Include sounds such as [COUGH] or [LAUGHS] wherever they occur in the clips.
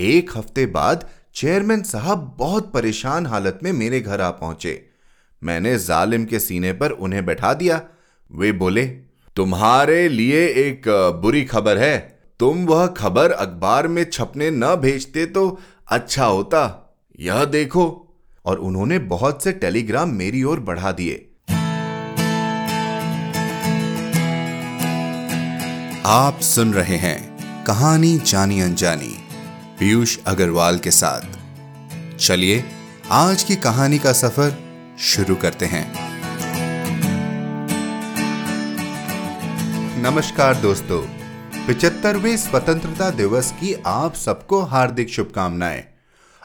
एक हफ़्ते बाद चेयरमैन साहब बहुत परेशान हालत में मेरे घर आ पहुँचे। मैंने जालिम के सीने पर उन्हें बैठा दिया। वे बोले, तुम्हारे लिए एक बुरी खबर है। तुम वह खबर अखबार में छपने न भेजते तो अच्छा होता। यह देखो। और उन्होंने बहुत से टेलीग्राम मेरी ओर बढ़ा दिए। आप सुन रहे हैं कहानी जानी अनजानी। पीयूष अग्रवाल के साथ। चलिए, आज की कहानी का सफ़र शुरू करते हैं। नमस्कार दोस्तों, पिचहत्तरवें स्वतंत्रता दिवस की आप सबको हार्दिक शुभकामनाएँ।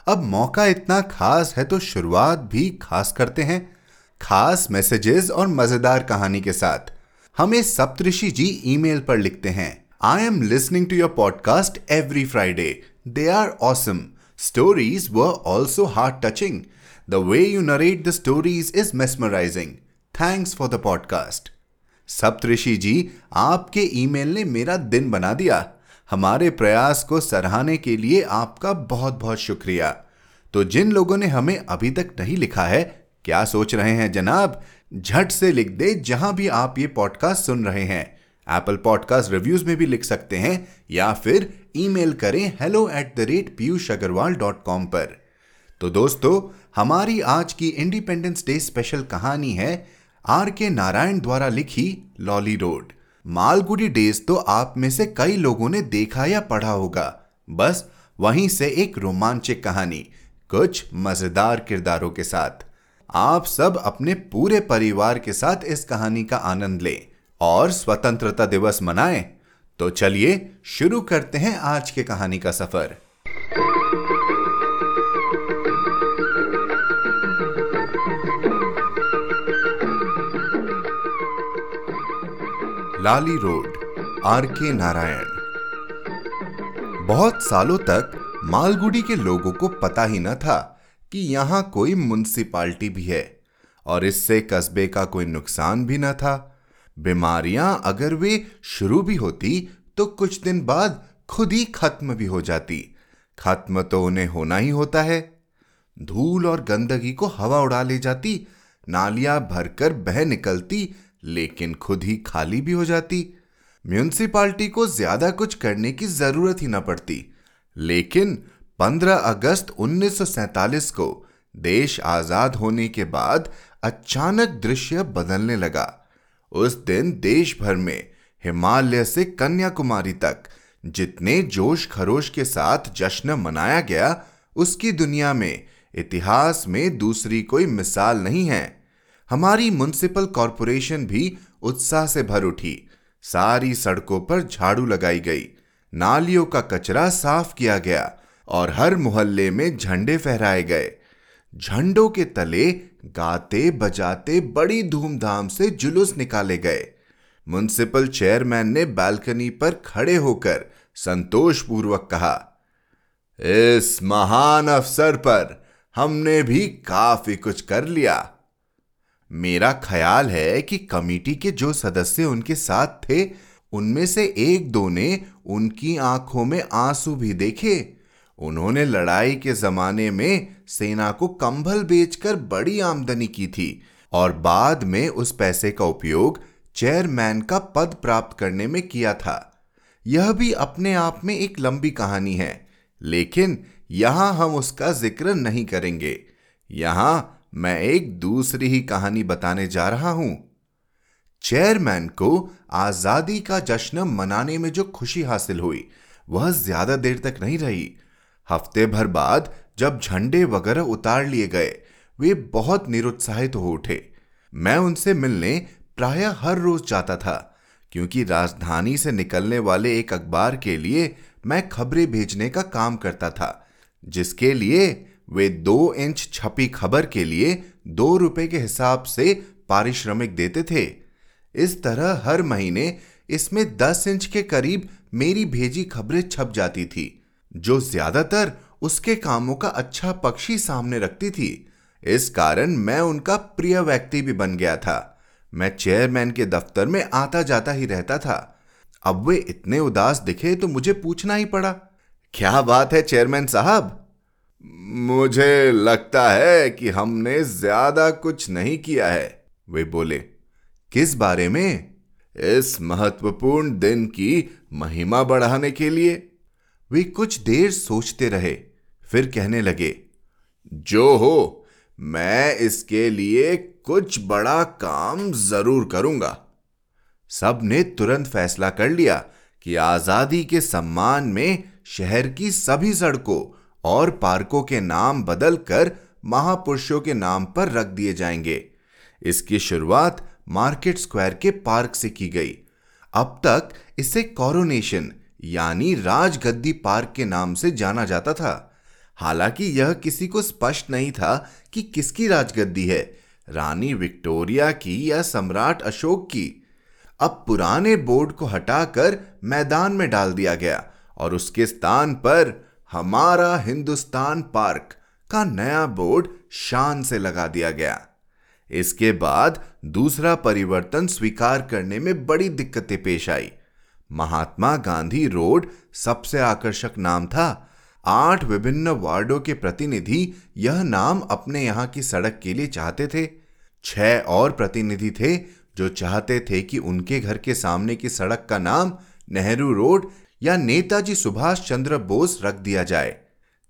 अब मौका इतना खास है तो शुरुआत भी खास करते हैं। खास मैसेजेस और मज़ेदार कहानी के साथ। हमें सप्तऋषि जी ईमेल पर लिखते हैं। I am listening to your podcast every Friday they are awesome stories व also heart touching the way you narrate the stories is mesmerising thanks for the podcast Saptarishi ji आपके ईमेल ने मेरा दिन बना दिया। हमारे प्रयास को सराहने के लिए आपका बहुत बहुत शुक्रिया। तो जिन लोगों ने हमें अभी तक नहीं लिखा है, क्या सोच रहे हैं जनाब? झट से लिख दे जहाँ भी आप ये पॉडकास्ट सुन रहे हैं। एप्पल पॉडकास्ट रिव्यूज़ में भी लिख सकते हैं, या फिर ईमेल करें hello at the rate Piyush Agarwal dot com पर। तो दोस्तों, हमारी आज की इंडिपेंडेंस डे स्पेशल कहानी है, आर के नारायण द्वारा लिखी लॉली रोड मालगुडी डेज़ तो आप में से कई लोगों ने देखा या पढ़ा होगा। बस वहीं से एक रोमांचक कहानी, कुछ मज़ेदार किरदारों के साथ। आप सब अपने पूरे परिवार के साथ इस कहानी का आनंद लें। और स्वतंत्रता दिवस मनाएँ तो चलिए शुरू करते हैं आज के कहानी का सफ़र। लाली रोड, आर के नारायण। बहुत सालों तक मालगुडी के लोगों को पता ही न था कि यहाँ कोई म्यूनसिपाल्टी भी है, और इससे कस्बे का कोई नुकसान भी न था। बीमारियाँ अगर वे शुरू भी होती तो कुछ दिन बाद खुद ही खत्म भी हो जाती। खत्म तो उन्हें होना ही होता है। धूल और गंदगी को हवा उड़ा ले जाती, नालियाँ भरकर बह निकलती, लेकिन खुद ही खाली भी हो जाती। म्यूनसिपाल्टी को ज़्यादा कुछ करने की ज़रूरत ही ना पड़ती। लेकिन 15 अगस्त 1947 को देश आज़ाद होने के बाद अचानक दृश्य बदलने लगा। उस दिन देश भर में हिमालय से कन्याकुमारी तक जितने जोश खरोश के साथ जश्न मनाया गया, उसकी दुनिया में इतिहास में दूसरी कोई मिसाल नहीं है। हमारी म्यूनसिपल कॉरपोरेशन भी उत्साह से भर उठी। सारी सड़कों पर झाड़ू लगाई गई। नालियों का कचरा साफ़ किया गया और हर मोहल्ले में झंडे फहराए गए। झंडों के तले गाते बजाते बड़ी धूमधाम से जुलूस निकाले गए। म्यूनसिपल चेयरमैन ने बालकनी पर खड़े होकर संतोषपूर्वक कहा, इस महान अवसर पर हमने भी काफ़ी कुछ कर लिया। मेरा ख्याल है कि कमेटी के जो सदस्य उनके साथ थे, उनमें से एक दो ने उनकी आँखों में आँसू भी देखे। उन्होंने लड़ाई के जमाने में सेना को कंबल बेचकर बड़ी आमदनी की थी और बाद में उस पैसे का उपयोग चेयरमैन का पद प्राप्त करने में किया था। यह भी अपने आप में एक लंबी कहानी है, लेकिन यहाँ हम उसका ज़िक्र नहीं करेंगे। यहाँ मैं एक दूसरी ही कहानी बताने जा रहा हूँ। चेयरमैन को आज़ादी का जश्न मनाने में जो खुशी हासिल हुई, वह ज़्यादा देर तक नहीं रही। हफ़्ते भर बाद जब झंडे वगैरह उतार लिए गए, वे बहुत निरुत्साहित हो उठे। मैं उनसे मिलने प्राय हर रोज जाता था, क्योंकि राजधानी से निकलने वाले एक अखबार के लिए मैं खबरें भेजने का काम करता था, जिसके लिए वे दो इंच छपी खबर के लिए दो रुपए के हिसाब से पारिश्रमिक देते थे। इस तरह हर महीने इसमें दस इंच के करीब मेरी भेजी खबरें छप जाती थी। जो ज़्यादातर उसके कामों का अच्छा पक्ष सामने रखती थी। इस कारण मैं उनका प्रिय व्यक्ति भी बन गया था। मैं चेयरमैन के दफ्तर में आता जाता ही रहता था। अब वे इतने उदास दिखे तो मुझे पूछना ही पड़ा, क्या बात है चेयरमैन साहब? मुझे लगता है कि हमने ज़्यादा कुछ नहीं किया है। वे बोले, किस बारे में? इस महत्वपूर्ण दिन की महिमा बढ़ाने के लिए। वे कुछ देर सोचते रहे, फिर कहने लगे, जो हो, मैं इसके लिए कुछ बड़ा काम ज़रूर करूँगा। सबने तुरंत फैसला कर लिया कि आज़ादी के सम्मान में शहर की सभी सड़कों और पार्कों के नाम बदलकर महापुरुषों के नाम पर रख दिए जाएँगे। इसकी शुरुआत मार्केट स्क्वायर के पार्क से की गई। अब तक इसे कोरोनेशन यानी राजगद्दी पार्क के नाम से जाना जाता था। हालाँकि यह किसी को स्पष्ट नहीं था कि किसकी राजगद्दी है, रानी विक्टोरिया की या सम्राट अशोक की। अब पुराने बोर्ड को हटाकर मैदान में डाल दिया गया और उसके स्थान पर हमारा हिंदुस्तान पार्क का नया बोर्ड शान से लगा दिया गया। इसके बाद दूसरा परिवर्तन स्वीकार करने में बड़ी दिक्कतें पेश आई। महात्मा गांधी रोड सबसे आकर्षक नाम था। आठ विभिन्न वार्डों के प्रतिनिधि यह नाम अपने यहाँ की सड़क के लिए चाहते थे। छह और प्रतिनिधि थे जो चाहते थे कि उनके घर के सामने की सड़क का नाम नेहरू रोड या नेताजी सुभाष चंद्र बोस रख दिया जाए।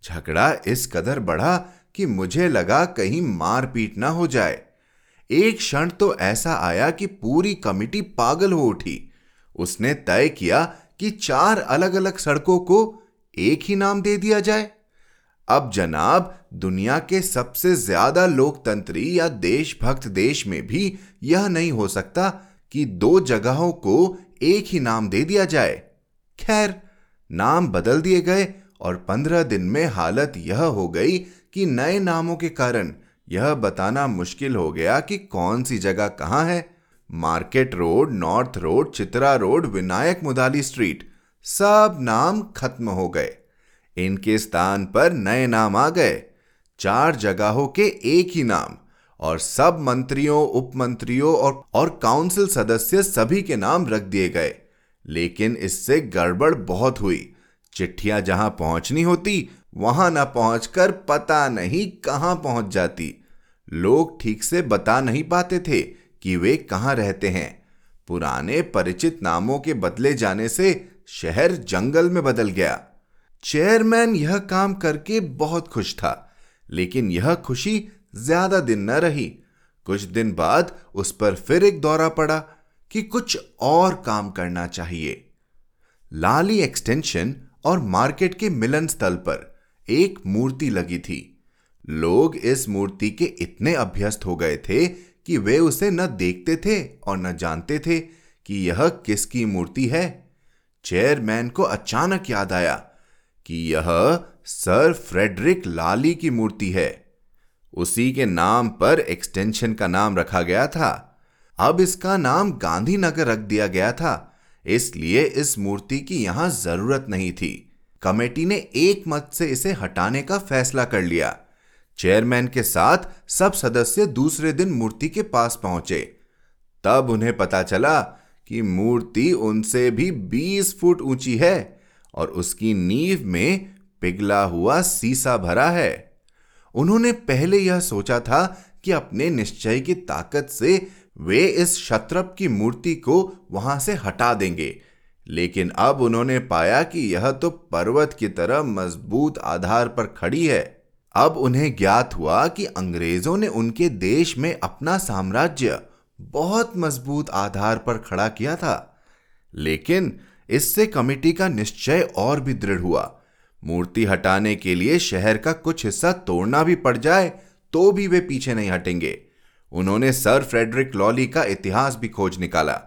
झगड़ा इस कदर बढ़ा कि मुझे लगा कहीं मारपीट ना हो जाए। एक क्षण तो ऐसा आया कि पूरी कमिटी पागल हो उठी। उसने तय किया कि चार अलग अलग सड़कों को एक ही नाम दे दिया जाए। अब जनाब, दुनिया के सबसे ज़्यादा लोकतंत्री या देशभक्त देश में भी यह नहीं हो सकता कि दो जगहों को एक ही नाम दे दिया जाए। खैर, नाम बदल दिए गए और पंद्रह दिन में हालत यह हो गई कि नए नामों के कारण यह बताना मुश्किल हो गया कि कौन सी जगह कहाँ है। Market road, north road, Chitra road, Vinayak Mudali street, सब नाम खत्म हो गए। इनके स्थान पर नए नाम आ गए। चार जगहों के एक ही नाम और सब मंत्रियों, उपमंत्रियों और और काउंसिल सदस्य सभी के नाम रख दिए गए। लेकिन इससे गड़बड़ बहुत हुई। चिट्ठियाँ जहाँ पहुंचनी होती, वहाँ ना पहुंचकर पता नहीं कहाँ पहुँच जाती। लोग ठीक से बता नहीं पाते थे कि वे कहाँ रहते हैं। पुराने परिचित नामों के बदले जाने से शहर जंगल में बदल गया। चेयरमैन यह काम करके बहुत खुश था, लेकिन यह खुशी ज़्यादा दिन न रही। कुछ दिन बाद उस पर फिर एक दौरा पड़ा कि कुछ और काम करना चाहिए। लाली एक्सटेंशन और मार्केट के मिलन स्थल पर एक मूर्ति लगी थी। लोग इस मूर्ति के इतने अभ्यस्त हो गए थे कि वे उसे न देखते थे और न जानते थे कि यह किसकी मूर्ति है। चेयरमैन को अचानक याद आया कि यह सर फ्रेडरिक लाली की मूर्ति है। उसी के नाम पर एक्सटेंशन का नाम रखा गया था। अब इसका नाम गांधीनगर रख दिया गया था, इसलिए इस मूर्ति की यहाँ ज़रूरत नहीं थी। कमेटी ने एक मत से इसे हटाने का फैसला कर लिया। चेयरमैन के साथ सब सदस्य दूसरे दिन मूर्ति के पास पहुँचे। तब उन्हें पता चला कि मूर्ति उनसे भी 20 फुट ऊँची है और उसकी नींव में पिघला हुआ सीसा भरा है। उन्होंने पहले यह सोचा था कि अपने निश्चय की ताकत से वे इस शत्रप की मूर्ति को वहाँ से हटा देंगे। लेकिन अब उन्होंने पाया कि यह तो पर्वत की तरह मज़बूत आधार पर खड़ी है। अब उन्हें ज्ञात हुआ कि अंग्रेज़ों ने उनके देश में अपना साम्राज्य बहुत मज़बूत आधार पर खड़ा किया था। लेकिन इससे कमेटी का निश्चय और भी दृढ़ हुआ। मूर्ति हटाने के लिए शहर का कुछ हिस्सा तोड़ना भी पड़ जाए तो भी वे पीछे नहीं हटेंगे। उन्होंने सर फ्रेडरिक लॉली का इतिहास भी खोज निकाला।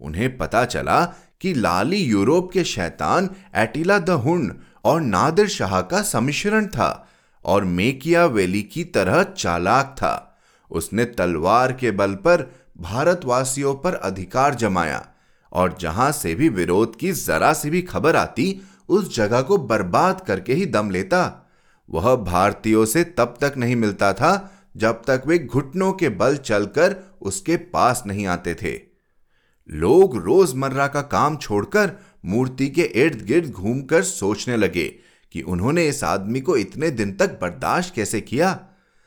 उन्हें पता चला कि लाली यूरोप के शैतान एटिला द हुन और नादिर शाह का सम्मिश्रण था। और मेकिया वैली की तरह चालाक था। उसने तलवार के बल पर भारतवासियों पर अधिकार जमाया और जहाँ से भी विरोध की जरा सी भी खबर आती, उस जगह को बर्बाद करके ही दम लेता। वह भारतीयों से तब तक नहीं मिलता था, जब तक वे घुटनों के बल चलकर उसके पास नहीं आते थे। लोग रोज़मर्रा का काम छोड़कर मूर्ति के इर्द गिर्द घूमकर सोचने लगे कि उन्होंने इस आदमी को इतने दिन तक बर्दाश्त कैसे किया?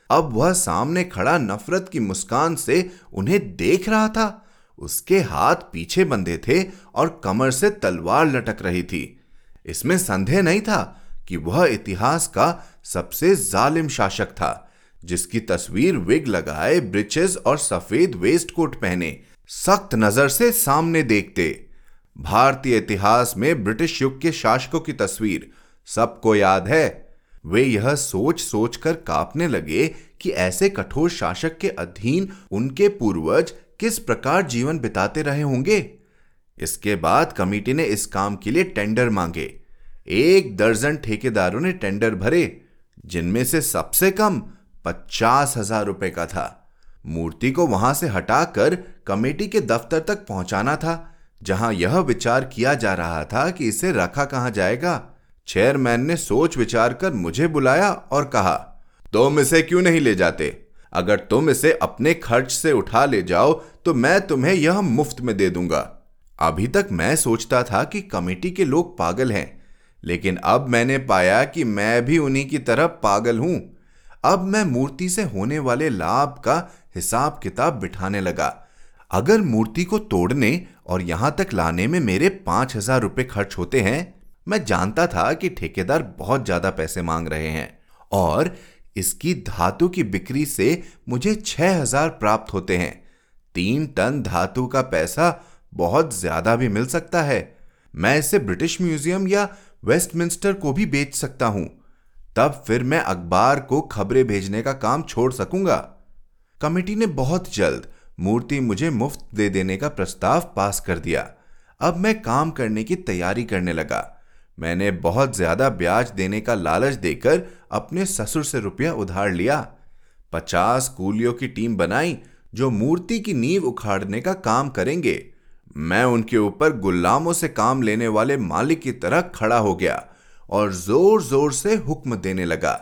अब वह सामने खड़ा नफरत की मुस्कान से उन्हें देख रहा था। उसके हाथ पीछे बंधे थे और कमर से तलवार लटक रही थी। इसमें संदेह नहीं था कि वह इतिहास का सबसे जालिम शासक था, जिसकी तस्वीर विग लगाए ब्रिचेस और सफ़ेद वेस्ट कोट पहने, सख्त नज़र से सामने देखते। भारतीय इतिहास में ब्रिटिश युग के शासकों की तस्वीर सबको याद है। वे यह सोच सोच कर कांपने लगे कि ऐसे कठोर शासक के अधीन उनके पूर्वज किस प्रकार जीवन बिताते रहे होंगे। इसके बाद कमेटी ने इस काम के लिए टेंडर मांगे। एक दर्जन ठेकेदारों ने टेंडर भरे, जिनमें से सबसे कम पचास हज़ार रुपए का था। मूर्ति को वहाँ से हटाकर कमेटी के दफ्तर तक पहुंचाना था, जहाँ यह विचार किया जा रहा था कि इसे रखा कहाँ जाएगा। चेयरमैन ने सोच विचार कर मुझे बुलाया और कहा, तुम इसे क्यों नहीं ले जाते? अगर तुम इसे अपने खर्च से उठा ले जाओ तो मैं तुम्हें यह मुफ़्त में दे दूँगा। अभी तक मैं सोचता था कि कमेटी के लोग पागल हैं, लेकिन अब मैंने पाया कि मैं भी उन्हीं की तरह पागल हूँ। अब मैं मूर्ति से होने वाले लाभ का हिसाब किताब बिठाने लगा। अगर मूर्ति को तोड़ने और यहाँ तक लाने में मेरे पाँच हज़ार रुपए खर्च होते हैं मैं जानता था कि ठेकेदार बहुत ज़्यादा पैसे मांग रहे हैं और इसकी धातु की बिक्री से मुझे छह हज़ार प्राप्त होते हैं। तीन टन धातु का पैसा बहुत ज़्यादा भी मिल सकता है। मैं इसे ब्रिटिश म्यूज़ियम या वेस्टमिंस्टर को भी बेच सकता हूँ। तब फिर मैं अखबार को खबरें भेजने का काम छोड़ सकूँगा। कमेटी ने बहुत जल्द मूर्ति मुझे मुफ़्त दे देने का प्रस्ताव पास कर दिया। अब मैं काम करने की तैयारी करने लगा। मैंने बहुत ज़्यादा ब्याज देने का लालच देकर अपने ससुर से रुपया उधार लिया। पचास कूलियों की टीम बनाई जो मूर्ति की नींव उखाड़ने का काम करेंगे। मैं उनके ऊपर गुलामों से काम लेने वाले मालिक की तरह खड़ा हो गया और ज़ोर ज़ोर से हुक्म देने लगा।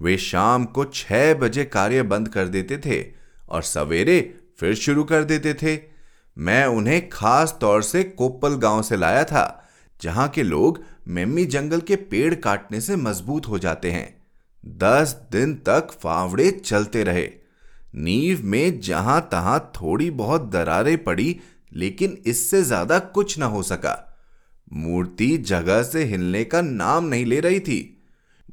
वे शाम को छह बजे कार्य बंद कर देते थे और सवेरे फिर शुरू कर देते थे। मैं उन्हें खास तौर से कोप्पल गाँव से लाया था, जहाँ के लोग मेम्मी जंगल के पेड़ काटने से मज़बूत हो जाते हैं। दस दिन तक फावड़े चलते रहे। नींव में जहाँ तहां थोड़ी बहुत दरारें पड़ी, लेकिन इससे ज़्यादा कुछ ना हो सका। मूर्ति जगह से हिलने का नाम नहीं ले रही थी।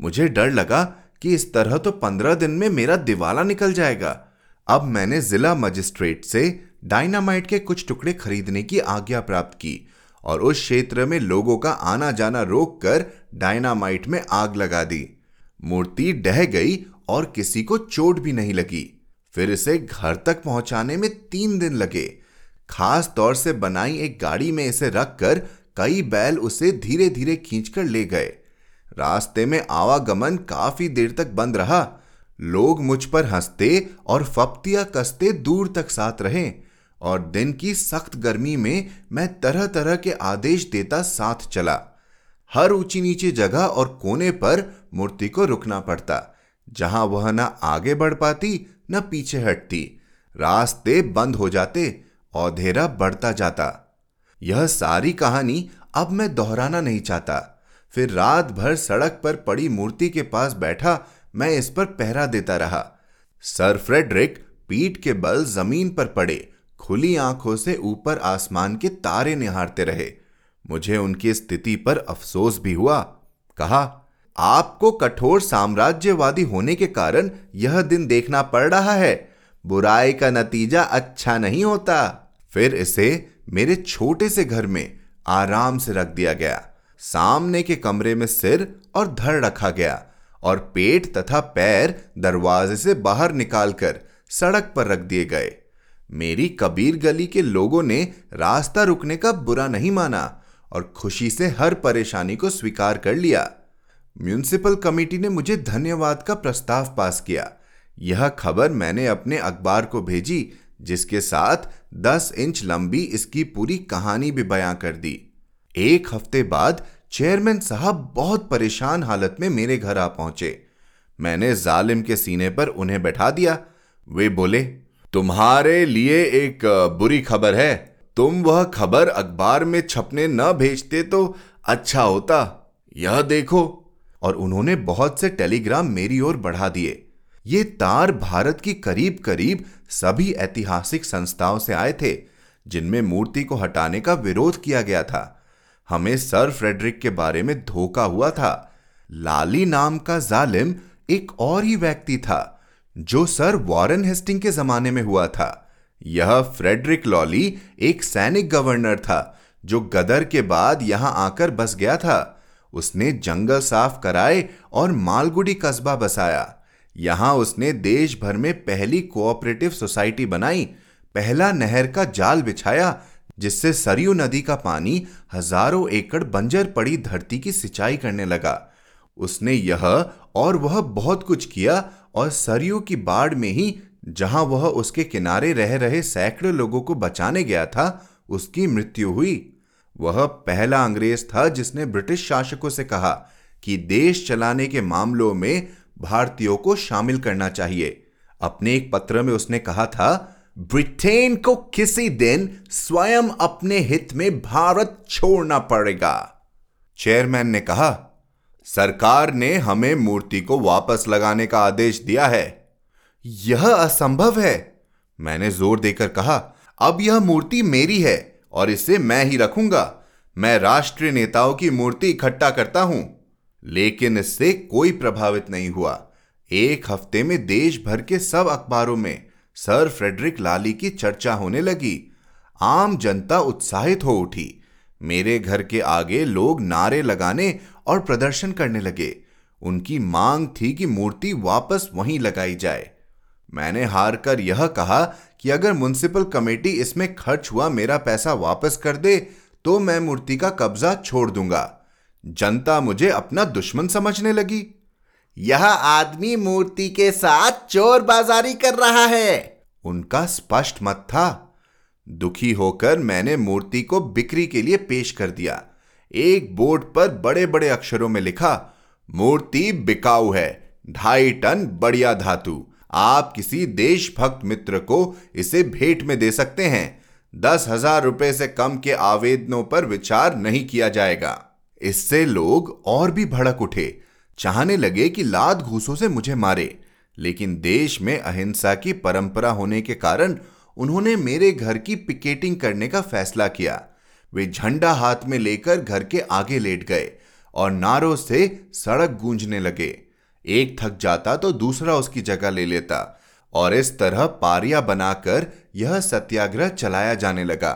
मुझे डर लगा कि इस तरह तो पंद्रह दिन में मेरा दिवाला निकल जाएगा। अब मैंने जिला मजिस्ट्रेट से डायनामाइट के कुछ टुकड़े खरीदने की आज्ञा प्राप्त की। और उस क्षेत्र में लोगों का आना जाना रोककर डायनामाइट में आग लगा दी। मूर्ति डह गई और किसी को चोट भी नहीं लगी। फिर इसे घर तक पहुँचाने में तीन दिन लगे। खास तौर से बनाई एक गाड़ी में इसे रखकर कई बैल उसे धीरे धीरे खींचकर ले गए। रास्ते में आवागमन काफ़ी देर तक बंद रहा। लोग मुझ पर हँसते और फप्तिया कसते दूर तक साथ रहे। और दिन की सख्त गर्मी में मैं तरह तरह के आदेश देता साथ चला। हर ऊँची नीची जगह और कोने पर मूर्ति को रुकना पड़ता, जहाँ वह न आगे बढ़ पाती, न पीछे हटती। रास्ते बंद हो जाते औधेरा बढ़ता जाता। यह सारी कहानी अब मैं दोहराना नहीं चाहता। फिर रात भर सड़क पर पड़ी मूर्ति के पास बैठा, मैं इस पर पहरा देता रहा। सर फ्रेडरिक पीठ के बल ज़मीन पर पड़े खुली आँखों से ऊपर आसमान के तारे निहारते रहे। मुझे उनकी स्थिति पर अफसोस भी हुआ। कहा, आपको कठोर साम्राज्यवादी होने के कारण यह दिन देखना पड़ रहा है। बुराई का नतीजा अच्छा नहीं होता। फिर इसे मेरे छोटे से घर में आराम से रख दिया गया। सामने के कमरे में सिर और धड़ रखा गया और पेट तथा पैर दरवाजे से बाहर निकालकर सड़क पर रख दिए गए। मेरी कबीर गली के लोगों ने रास्ता रुकने का बुरा नहीं माना और खुशी से हर परेशानी को स्वीकार कर लिया। म्यूनिसिपल कमेटी ने मुझे धन्यवाद का प्रस्ताव पास किया। यह खबर मैंने अपने अखबार को भेजी, जिसके साथ 10 इंच लंबी इसकी पूरी कहानी भी बयां कर दी। एक हफ़्ते बाद चेयरमैन साहब बहुत परेशान हालत में मेरे घर आ पहुँचे। मैंने जालिम के सीने पर उन्हें बैठा दिया। वे बोले तुम्हारे लिए एक बुरी खबर है। तुम वह खबर अखबार में छपने न भेजते तो अच्छा होता। यह देखो। और उन्होंने बहुत से टेलीग्राम मेरी ओर बढ़ा दिए। ये तार भारत की करीब करीब सभी ऐतिहासिक संस्थाओं से आए थे, जिनमें मूर्ति को हटाने का विरोध किया गया था। हमें सर फ्रेडरिक के बारे में धोखा हुआ था। लाली नाम का जालिम एक और ही व्यक्ति था। जो सर वॉरेन हेस्टिंग के जमाने में हुआ था। यह फ्रेडरिक लॉली एक सैनिक गवर्नर था, जो गदर के बाद यहाँ आकर बस गया था। उसने जंगल साफ़ कराए और मालगुडी कस्बा बसाया। यहाँ उसने देश भर में पहली कोऑपरेटिव सोसाइटी बनाई, पहला नहर का जाल बिछाया, जिससे सरयू नदी का पानी हज़ारों एकड़ बंजर पड़ी धरती की सिंचाई करने लगा। उसने यह और वह बहुत कुछ किया और सरयू की बाढ़ में ही जहाँ वह उसके किनारे रह रहे सैकड़ों लोगों को बचाने गया था, उसकी मृत्यु हुई। वह पहला अंग्रेज़ था जिसने ब्रिटिश शासकों से कहा कि देश चलाने के मामलों में भारतीयों को शामिल करना चाहिए। अपने एक पत्र में उसने कहा था, ब्रिटेन को किसी दिन स्वयं अपने हित में भारत छोड़ना पड़ेगा। चेयरमैन ने कहा सरकार ने हमें मूर्ति को वापस लगाने का आदेश दिया है। यह असंभव है। मैंने ज़ोर देकर कहा, अब यह मूर्ति मेरी है और इसे मैं ही रखूँगा। मैं राष्ट्रीय नेताओं की मूर्ति इकट्ठा करता हूँ। लेकिन इससे कोई प्रभावित नहीं हुआ। एक हफ़्ते में देश भर के सब अखबारों में सर फ्रेडरिक लाली की चर्चा होने लगी। आम जनता उत्साहित हो उठी। मेरे घर के आगे लोग नारे लगाने और प्रदर्शन करने लगे। उनकी मांग थी कि मूर्ति वापस वहीं लगाई जाए। मैंने हार कर यह कहा कि अगर म्यूनसिपल कमेटी इसमें खर्च हुआ, मेरा पैसा वापस कर दे तो मैं मूर्ति का कब्जा छोड़ दूँगा। जनता मुझे अपना दुश्मन समझने लगी। यह आदमी मूर्ति के साथ चोर बाजारी कर रहा है। उनका स्पष्ट मत था। दुखी होकर मैंने मूर्ति को बिक्री के लिए पेश कर दिया। एक बोर्ड पर बड़े बड़े अक्षरों में लिखा, मूर्ति बिकाऊ है, ढाई टन बढ़िया धातु। आप किसी देशभक्त मित्र को इसे भेंट में दे सकते हैं। दस हज़ार रुपए से कम के आवेदनों पर विचार नहीं किया जाएगा। इससे लोग और भी भड़क उठे। चाहने लगे कि लाद घूसों से मुझे मारे। लेकिन देश में अहिंसा की परंपरा होने के कारण उन्होंने मेरे घर की पिकेटिंग करने का फैसला किया। वे झंडा हाथ में लेकर घर के आगे लेट गए और नारों से सड़क गूंजने लगे। एक थक जाता तो दूसरा उसकी जगह ले लेता और इस तरह पारिया बनाकर यह सत्याग्रह चलाया जाने लगा।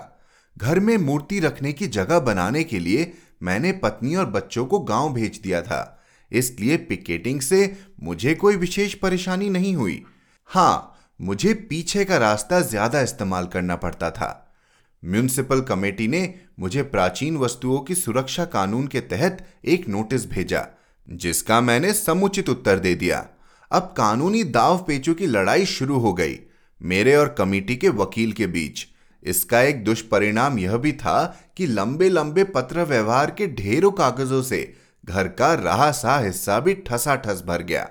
घर में मूर्ति रखने की जगह बनाने के लिए मैंने पत्नी और बच्चों को गाँव भेज दिया था। इसलिए पिकेटिंग से मुझे कोई विशेष परेशानी नहीं हुई। हाँ, मुझे पीछे का रास्ता ज़्यादा इस्तेमाल करना पड़ता था। म्यूनिसिपल कमेटी ने मुझे प्राचीन वस्तुओं की सुरक्षा कानून के तहत एक नोटिस भेजा, जिसका मैंने समुचित उत्तर दे दिया। अब कानूनी दाव पेचों की लड़ाई शुरू हो गई, मेरे और कमेटी के वकील के बीच। इसका एक दुष्परिणाम यह भी था कि लंबे लंबे पत्र व्यवहार के ढेरों कागजों से घर का रहा सा हिस्सा भी ठसा ठस भर गया।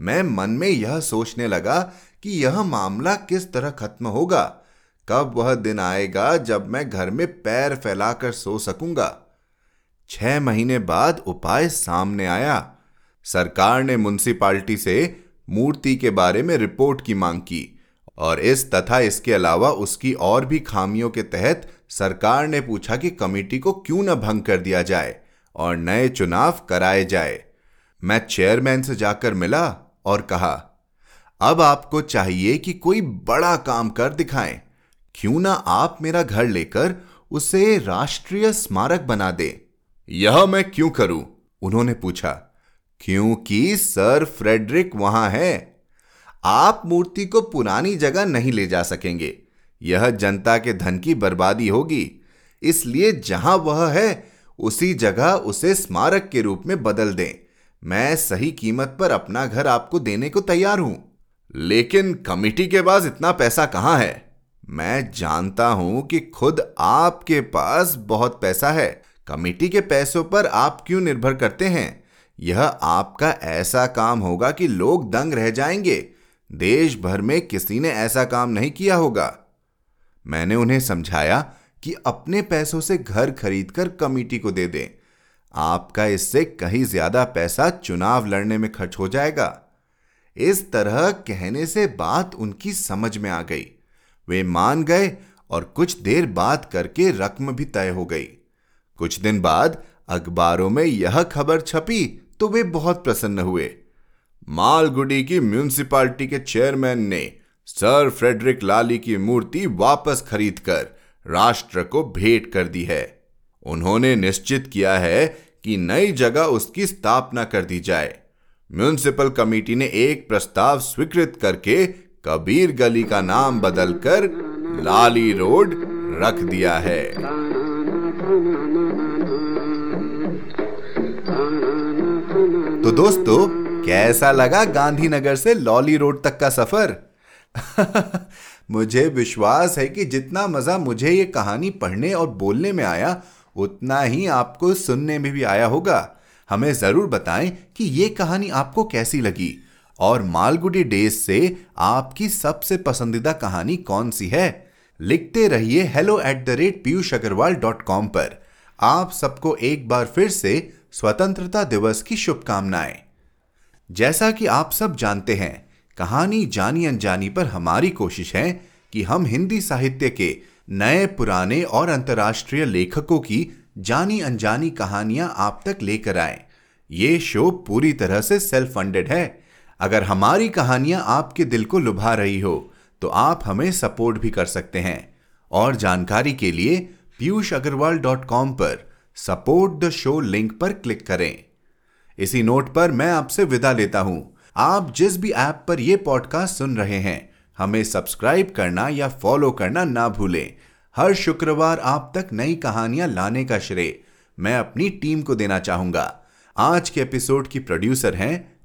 मैं मन में यह सोचने लगा कि यह मामला किस तरह खत्म होगा कब वह दिन आएगा जब मैं घर में पैर फैलाकर सो सकूँगा? छह महीने बाद उपाय सामने आया। सरकार ने म्यूनसिपालिटी से मूर्ति के बारे में रिपोर्ट की मांग की और इस तथा इसके अलावा उसकी और भी खामियों के तहत सरकार ने पूछा कि कमेटी को क्यों न भंग कर दिया जाए और नए चुनाव कराए जाए। मैं चेयरमैन से जाकर मिला और कहा, अब आपको चाहिए कि कोई बड़ा काम कर दिखाएँ। क्यों ना आप मेरा घर लेकर उसे राष्ट्रीय स्मारक बना दे? यह मैं क्यों करूँ? उन्होंने पूछा। क्योंकि सर फ्रेडरिक वहाँ है। आप मूर्ति को पुरानी जगह नहीं ले जा सकेंगे। यह जनता के धन की बर्बादी होगी। इसलिए जहाँ वह है, उसी जगह उसे स्मारक के रूप में बदल दें। मैं सही कीमत पर अपना घर आपको देने को तैयार हूँ। लेकिन कमिटी के पास इतना पैसा कहाँ है? मैं जानता हूँ कि खुद आपके पास बहुत पैसा है। कमिटी के पैसों पर आप क्यों निर्भर करते हैं? यह आपका ऐसा काम होगा कि लोग दंग रह जाएँगे। देश भर में किसी ने ऐसा काम नहीं किया होगा। मैंने उन्हें समझाया कि अपने पैसों से घर खरीदकर कमेटी को दे दें। आपका इससे कहीं ज़्यादा पैसा चुनाव लड़ने में खर्च हो जाएगा। इस तरह कहने से बात उनकी समझ में आ गई। वे मान गए और कुछ देर बात करके रकम भी तय हो गई। कुछ दिन बाद अखबारों में यह खबर छपी तो वे बहुत प्रसन्न हुए। मालगुडी की म्यूनिसिपालिटी के चेयरमैन ने सर फ्रेडरिक लाली की मूर्ति वापस खरीदकर राष्ट्र को भेंट कर दी है। उन्होंने निश्चित किया है कि नई जगह उसकी स्थापना कर दी जाए। म्यूनिसिपल कमेटी ने एक प्रस्ताव स्वीकृत करके कबीर गली का नाम बदलकर लाली रोड रख दिया है। तो दोस्तों, कैसा लगा गांधीनगर से लॉली रोड तक का सफ़र? [LAUGHS] मुझे विश्वास है कि जितना मज़ा मुझे ये कहानी पढ़ने और बोलने में आया, उतना ही आपको सुनने में भी आया होगा। हमें ज़रूर बताएँ कि ये कहानी आपको कैसी लगी। और मालगुडी डेज़ से आपकी सबसे पसंदीदा कहानी कौन सी है? लिखते रहिए hello at the rate Piyush Agarwal dot com पर। आप सबको एक बार फिर से स्वतंत्रता दिवस की शुभकामनाएँ। जैसा कि आप सब जानते हैं, कहानी जानी अनजानी पर हमारी कोशिश है कि हम हिंदी साहित्य के नए, पुराने और अंतर्राष्ट्रीय लेखकों की जानी अनजानी कहानियाँ आप तक लेकर आए। ये शो पूरी तरह से सेल्फ फंडेड है। अगर हमारी कहानियाँ आपके दिल को लुभा रही हो तो आप हमें सपोर्ट भी कर सकते हैं। और जानकारी के लिए पीयूष अग्रवाल डॉट कॉम पर सपोर्ट द शो लिंक पर क्लिक करें। इसी नोट पर मैं आपसे विदा लेता हूँ। आप जिस भी ऐप पर यह पॉडकास्ट सुन रहे हैं, हमें सब्सक्राइब करना या फॉलो करना ना भूलें। हर शुक्रवार आप तक नई कहानियाँ लाने का श्रेय मैं अपनी टीम को देना चाहूँगा। आज के एपिसोड की प्रोड्यूसर हैं